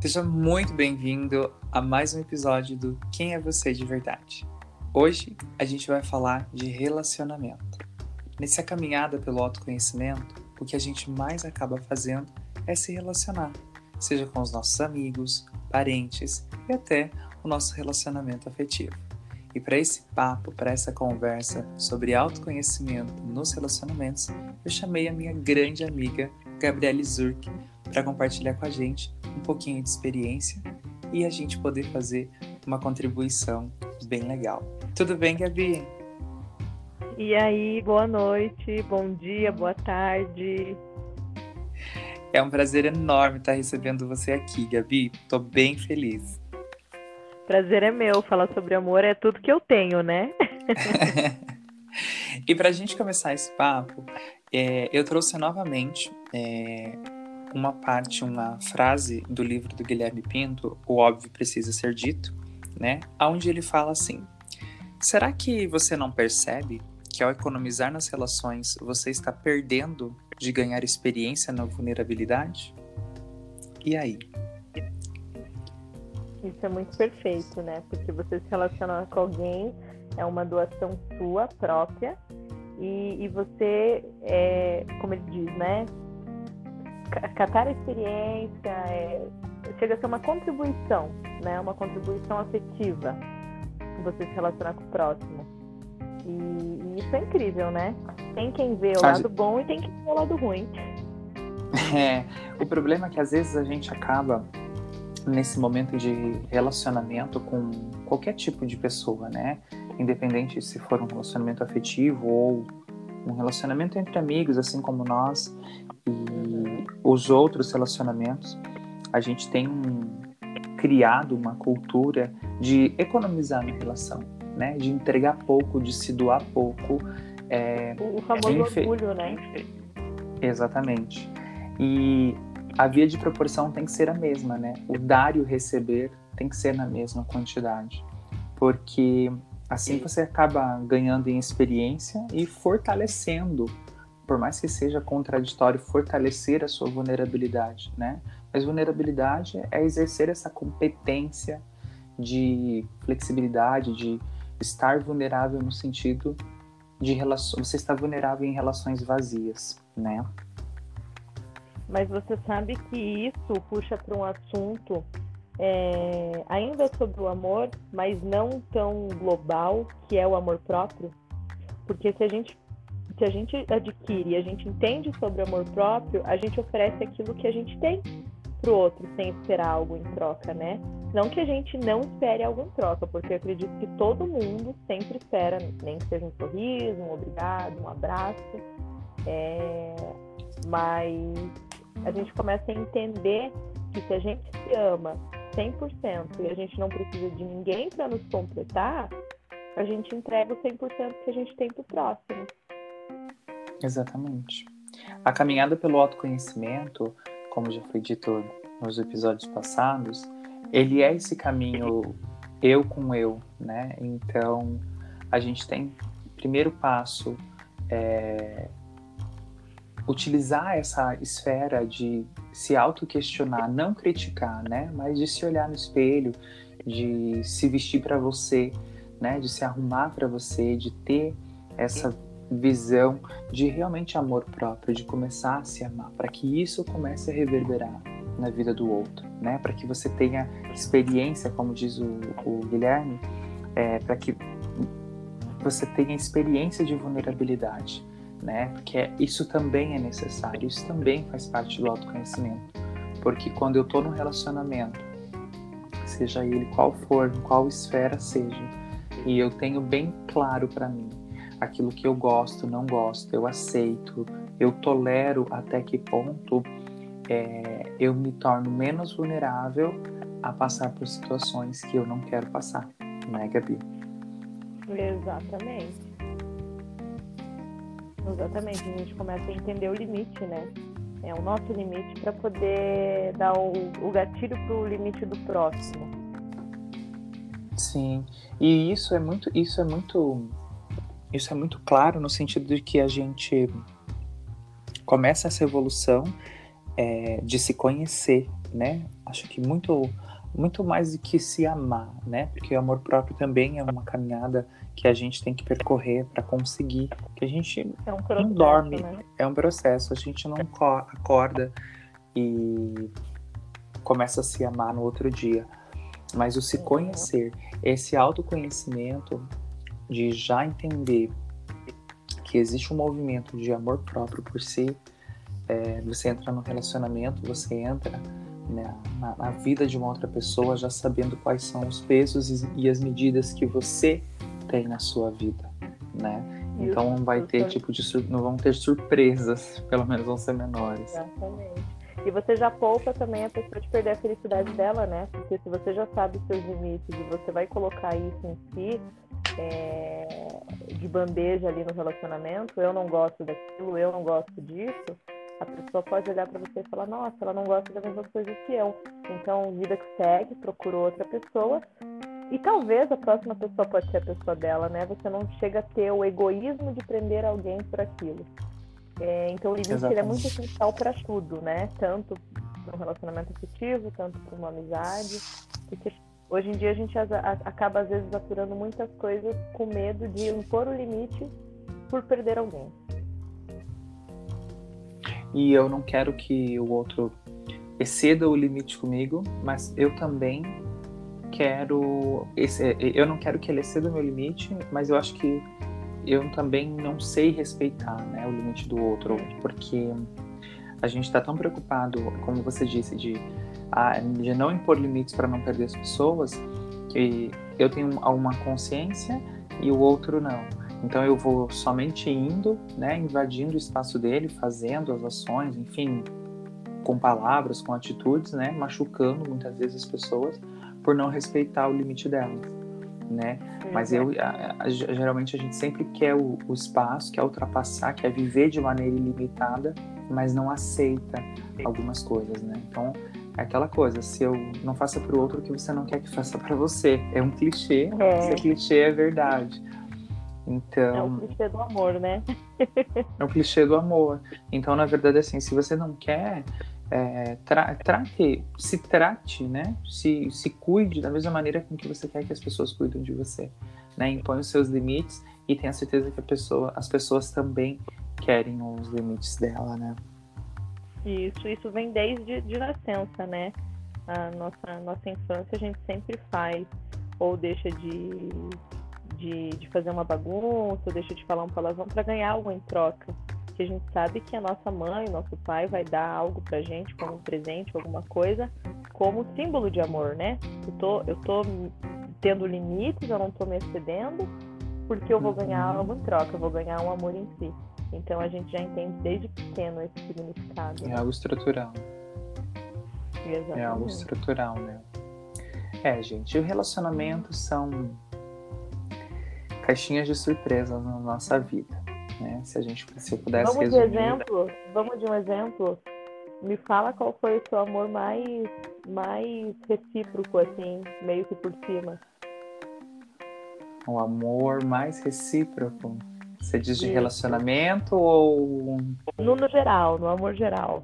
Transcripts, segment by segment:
Seja muito bem-vindo a mais um episódio do Quem é Você de Verdade. Hoje a gente vai falar de relacionamento. Nessa caminhada pelo autoconhecimento, o que a gente mais acaba fazendo é se relacionar, seja com os nossos amigos, parentes e até o nosso relacionamento afetivo. E para esse papo, para essa conversa sobre autoconhecimento nos relacionamentos, eu chamei a minha grande amiga Gabriele Zurk para compartilhar com a gente um pouquinho de experiência e a gente poder fazer uma contribuição bem legal. Tudo bem, Gabi? E aí, boa noite, bom dia, boa tarde. É um prazer enorme estar recebendo você aqui, Gabi. Tô bem feliz. Prazer é meu. Falar sobre amor é tudo que eu tenho, né? e para a gente começar esse papo, é, eu trouxe novamente é, uma parte, uma frase do livro do Guilherme Pinto, O Óbvio Precisa Ser Dito, né? Onde ele fala assim: Será que você não percebe que ao economizar nas relações você está perdendo de ganhar experiência na vulnerabilidade? E aí? Isso é muito perfeito, né? Porque você se relacionar com alguém é uma doação sua própria e, e você, é, como ele diz, né? Catar a experiência é, chega a ser uma contribuição, né? Uma contribuição afetiva você se relacionar com o próximo. E, e isso é incrível, né? Tem quem vê o lado bom e tem quem vê o lado ruim. É, o problema é que às vezes a gente acaba nesse momento de relacionamento com qualquer tipo de pessoa, né? Independente se for um relacionamento afetivo ou um relacionamento entre amigos, assim como nós e os outros relacionamentos, a gente tem criado uma cultura de economizar na relação, né? De entregar pouco, de se doar pouco. É, o famoso infe... orgulho, né? Exatamente. E a via de proporção tem que ser a mesma, né? O dar e o receber tem que ser na mesma quantidade. Porque assim você acaba ganhando em experiência e fortalecendo, por mais que seja contraditório, fortalecer a sua vulnerabilidade, né? Mas vulnerabilidade é exercer essa competência de flexibilidade, de estar vulnerável no sentido de relação, você está vulnerável em relações vazias, né? mas você sabe que isso puxa para um assunto é, ainda sobre o amor, mas não tão global, que é o amor próprio. Porque se a gente se a gente adquire, a gente entende sobre o amor próprio, a gente oferece aquilo que a gente tem para o outro, sem esperar algo em troca, né? Não que a gente não espere algo em troca, porque eu acredito que todo mundo sempre espera, nem que seja um sorriso, um obrigado, um abraço, é... mas a gente começa a entender que se a gente se ama 100% e a gente não precisa de ninguém para nos completar, a gente entrega o 100% que a gente tem para o próximo. Exatamente. A caminhada pelo autoconhecimento, como já foi dito nos episódios passados, ele é esse caminho eu com eu, né? Então, a gente tem primeiro passo é, utilizar essa esfera de se auto-questionar, não criticar, né? Mas de se olhar no espelho, de se vestir para você, né? De se arrumar para você, de ter essa visão de realmente amor próprio, de começar a se amar, para que isso comece a reverberar na vida do outro, né? Para que você tenha experiência, como diz o, o Guilherme, é, para que você tenha experiência de vulnerabilidade né? Porque isso também é necessário, isso também faz parte do autoconhecimento. Porque quando eu estou num relacionamento, seja ele qual for, qual esfera seja, e eu tenho bem claro para mim aquilo que eu gosto, não gosto, eu aceito, eu tolero até que ponto é, eu me torno menos vulnerável a passar por situações que eu não quero passar, né, Gabi? Exatamente. Exatamente, a gente começa a entender o limite, né? É o nosso limite para poder dar o, o gatilho para o limite do próximo. Sim, e isso é muito, isso é muito, isso é muito claro no sentido de que a gente começa essa evolução é, de se conhecer, né? Acho que muito muito mais do que se amar, né? Porque o amor próprio também é uma caminhada que a gente tem que percorrer para conseguir, que a gente é um processo, não dorme, né? é um processo, a gente não acorda e começa a se amar no outro dia. Mas o se conhecer, esse autoconhecimento de já entender que existe um movimento de amor próprio por si, é, você entra no relacionamento, você entra né, na, na, vida de uma outra pessoa já sabendo quais são os pesos e, e as medidas que você tem na sua vida, né? Então não vai ter tipo de não vão ter surpresas, pelo menos vão ser menores. Exatamente. E você já poupa também a pessoa de perder a felicidade dela, né? Porque se você já sabe seus limites e você vai colocar isso em si é, de bandeja ali no relacionamento, eu não gosto daquilo, eu não gosto disso, a pessoa pode olhar para você e falar, nossa, ela não gosta das mesmas coisas que eu. Então, vida que segue, procurou outra pessoa. E talvez a próxima pessoa pode ser a pessoa dela, né? Você não chega a ter o egoísmo de prender alguém por aquilo. É, então, o limite é muito essencial para tudo, né? Tanto para um relacionamento afetivo, tanto para uma amizade. Porque hoje em dia a gente acaba, às vezes, apurando muitas coisas com medo de impor o limite por perder alguém e eu não quero que o outro exceda o limite comigo, mas eu também quero eu não quero que ele exceda o meu limite, mas eu acho que eu também não sei respeitar, né, o limite do outro, porque a gente está tão preocupado, como você disse, de, de não impor limites para não perder as pessoas, que eu tenho uma consciência e o outro não. Então eu vou somente indo, né, invadindo o espaço dele, fazendo as ações, enfim, com palavras, com atitudes, né, machucando muitas vezes as pessoas por não respeitar o limite delas, né? Mas eu a, a, geralmente a gente sempre quer o, o, espaço, quer ultrapassar, quer viver de maneira ilimitada, mas não aceita algumas coisas, né? Então é aquela coisa, se eu não faço para o outro o que você não quer que faça para você, é um clichê, é. esse clichê é verdade. Então, é o clichê do amor, né? é o clichê do amor. Então, na verdade, assim, se você não quer, é, tra trate, se trate, né? Se, se cuide da mesma maneira com que você quer que as pessoas cuidem de você. Né? Impõe os seus limites e tenha certeza que a pessoa, as pessoas também querem os limites dela, né? Isso, isso vem desde de nascença, né? A nossa, nossa infância a gente sempre faz ou deixa de de, fazer uma bagunça, deixa de falar um palavrão para ganhar algo em troca. Que a gente sabe que a nossa mãe, nosso pai vai dar algo pra gente como um presente, alguma coisa, como símbolo de amor, né? Eu tô, eu tô tendo limites, eu não tô me excedendo, porque eu vou ganhar uhum. algo em troca, eu vou ganhar um amor em si. Então a gente já entende desde pequeno esse significado. É algo estrutural. Exatamente. É algo estrutural, né? É, gente, e o relacionamento são caixinhas de surpresa na nossa vida. Né? Se a gente se eu pudesse vamos resumir... de exemplo, vamos de um exemplo. Me fala qual foi o seu amor mais mais recíproco assim, meio que por cima. O amor mais recíproco. Você diz de Isso. relacionamento ou no, no geral, no amor geral.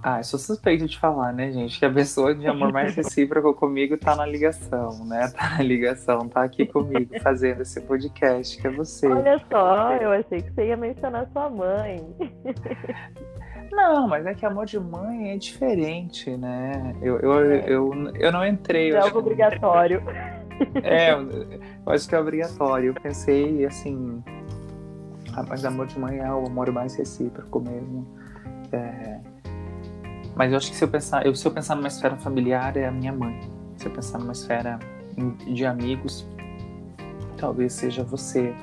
Ah, eu sou suspeito de falar, né, gente? Que a pessoa de amor mais recíproco comigo tá na ligação, né? Tá na ligação, tá aqui comigo fazendo esse podcast, que é você. Olha só, eu achei que você ia mencionar sua mãe. Não, mas é que amor de mãe é diferente, né? Eu, eu, é. eu, eu, não entrei. É algo obrigatório. É, eu acho que é obrigatório. Eu pensei assim. Ah, mas amor de mãe é o amor mais recíproco mesmo. É, mas eu acho que se eu pensar, eu, se eu pensar numa esfera familiar, é a minha mãe. Se eu pensar numa esfera de amigos, talvez seja você.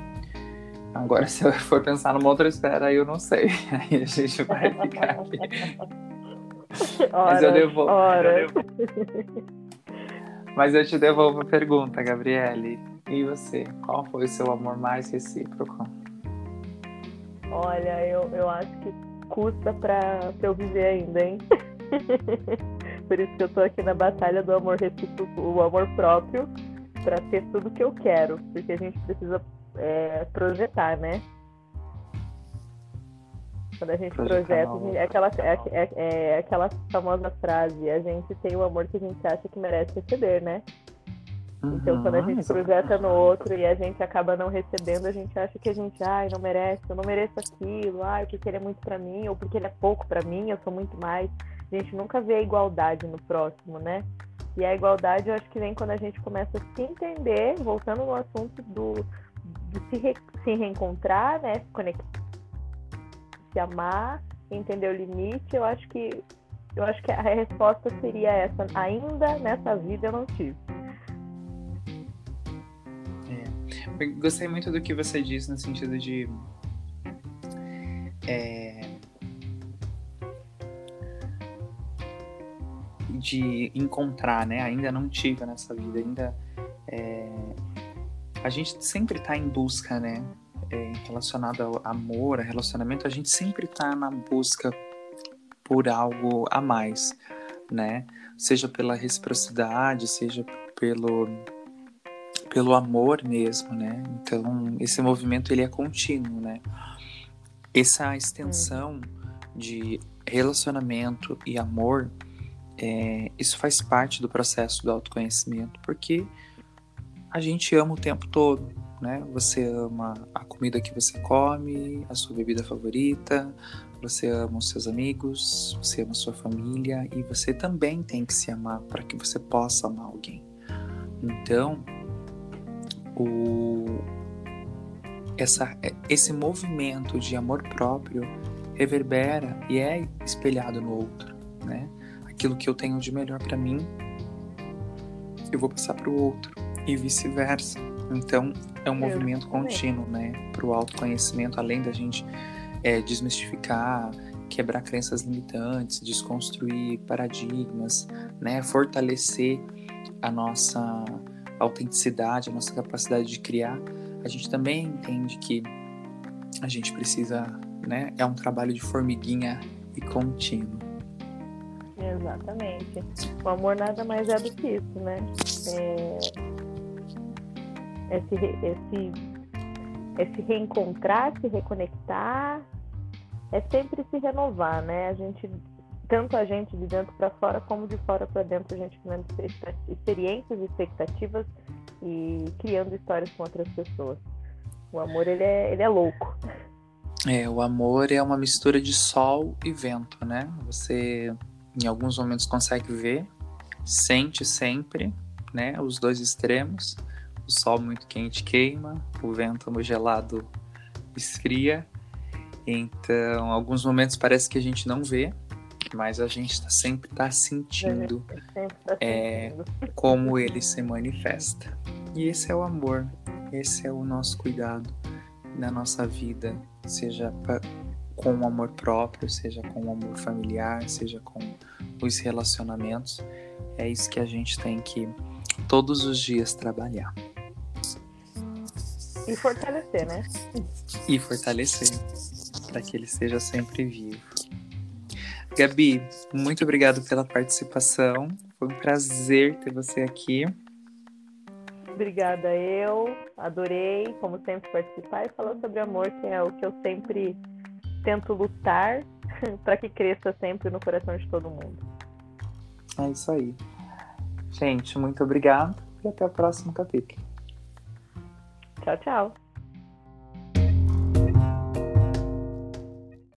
Agora, se eu for pensar numa outra esfera, eu não sei. Aí a gente vai ficar aqui. Ora, Mas eu devolvo. Ora. Mas eu te devolvo a pergunta, Gabriele. E você? Qual foi o seu amor mais recíproco? Olha, eu, eu acho que custa pra, pra eu viver ainda, hein? Por isso que eu tô aqui na batalha do amor recíproco, o amor próprio, para ter tudo que eu quero, porque a gente precisa é, projetar, né? Quando a gente projeta, é aquela, é, é, é, aquela famosa frase, a gente tem o amor que a gente acha que merece receber, né? Uhum, então, quando a gente projeta no outro e a gente acaba não recebendo, a gente acha que a gente, ai, não merece, eu não mereço aquilo, ai, porque ele é muito para mim, ou porque ele é pouco para mim, eu sou muito mais. A gente nunca vê a igualdade no próximo, né? E a igualdade, eu acho que vem quando a gente começa a se entender, voltando no assunto do, de se, re, se reencontrar, né? Se conectar, se amar, entender o limite. Eu acho que eu acho que a resposta seria essa. Ainda nessa vida eu não tive. Gostei muito do que você disse no sentido de é, de encontrar, né? Ainda não tive nessa vida, ainda é... a gente sempre está em busca, né? É, relacionado ao amor, a relacionamento, a gente sempre está na busca por algo a mais, né? Seja pela reciprocidade, seja pelo pelo amor mesmo, né? Então esse movimento ele é contínuo, né? Essa extensão de relacionamento e amor é, isso faz parte do processo do autoconhecimento, porque a gente ama o tempo todo, né? Você ama a comida que você come, a sua bebida favorita, você ama os seus amigos, você ama a sua família e você também tem que se amar para que você possa amar alguém. Então, o essa, esse movimento de amor próprio reverbera e é espelhado no outro, né? aquilo que eu tenho de melhor para mim, eu vou passar para o outro e vice-versa. Então, é um movimento contínuo, né, para o autoconhecimento, além da gente é, desmistificar, quebrar crenças limitantes, desconstruir paradigmas, né, fortalecer a nossa autenticidade, a nossa capacidade de criar. A gente também entende que a gente precisa, né, é um trabalho de formiguinha e contínuo. Exatamente. O amor nada mais é do que isso, né? É... Esse, esse, esse reencontrar, se reconectar, é sempre se renovar, né? A gente, tanto a gente de dentro para fora, como de fora para dentro, a gente criando experiências, expectativas e criando histórias com outras pessoas. O amor, ele é, ele é louco. É, o amor é uma mistura de sol e vento, né? Você em alguns momentos consegue ver, sente sempre, né, os dois extremos. O sol muito quente queima, o vento gelado esfria. Então, alguns momentos parece que a gente não vê, mas a gente tá, sempre está sentindo, tá é, como ele se manifesta. E esse é o amor, esse é o nosso cuidado na nossa vida, seja pra, com o amor próprio, seja com o amor familiar, seja com os relacionamentos. É isso que a gente tem que todos os dias trabalhar. E fortalecer, né? E fortalecer, para que ele seja sempre vivo. Gabi, muito obrigado pela participação. Foi um prazer ter você aqui. Obrigada, eu. Adorei, como sempre, participar e falar sobre amor, que é o que eu sempre tento lutar para que cresça sempre no coração de todo mundo. É isso aí. Gente, muito obrigado e até o próximo capítulo. Tchau, tchau.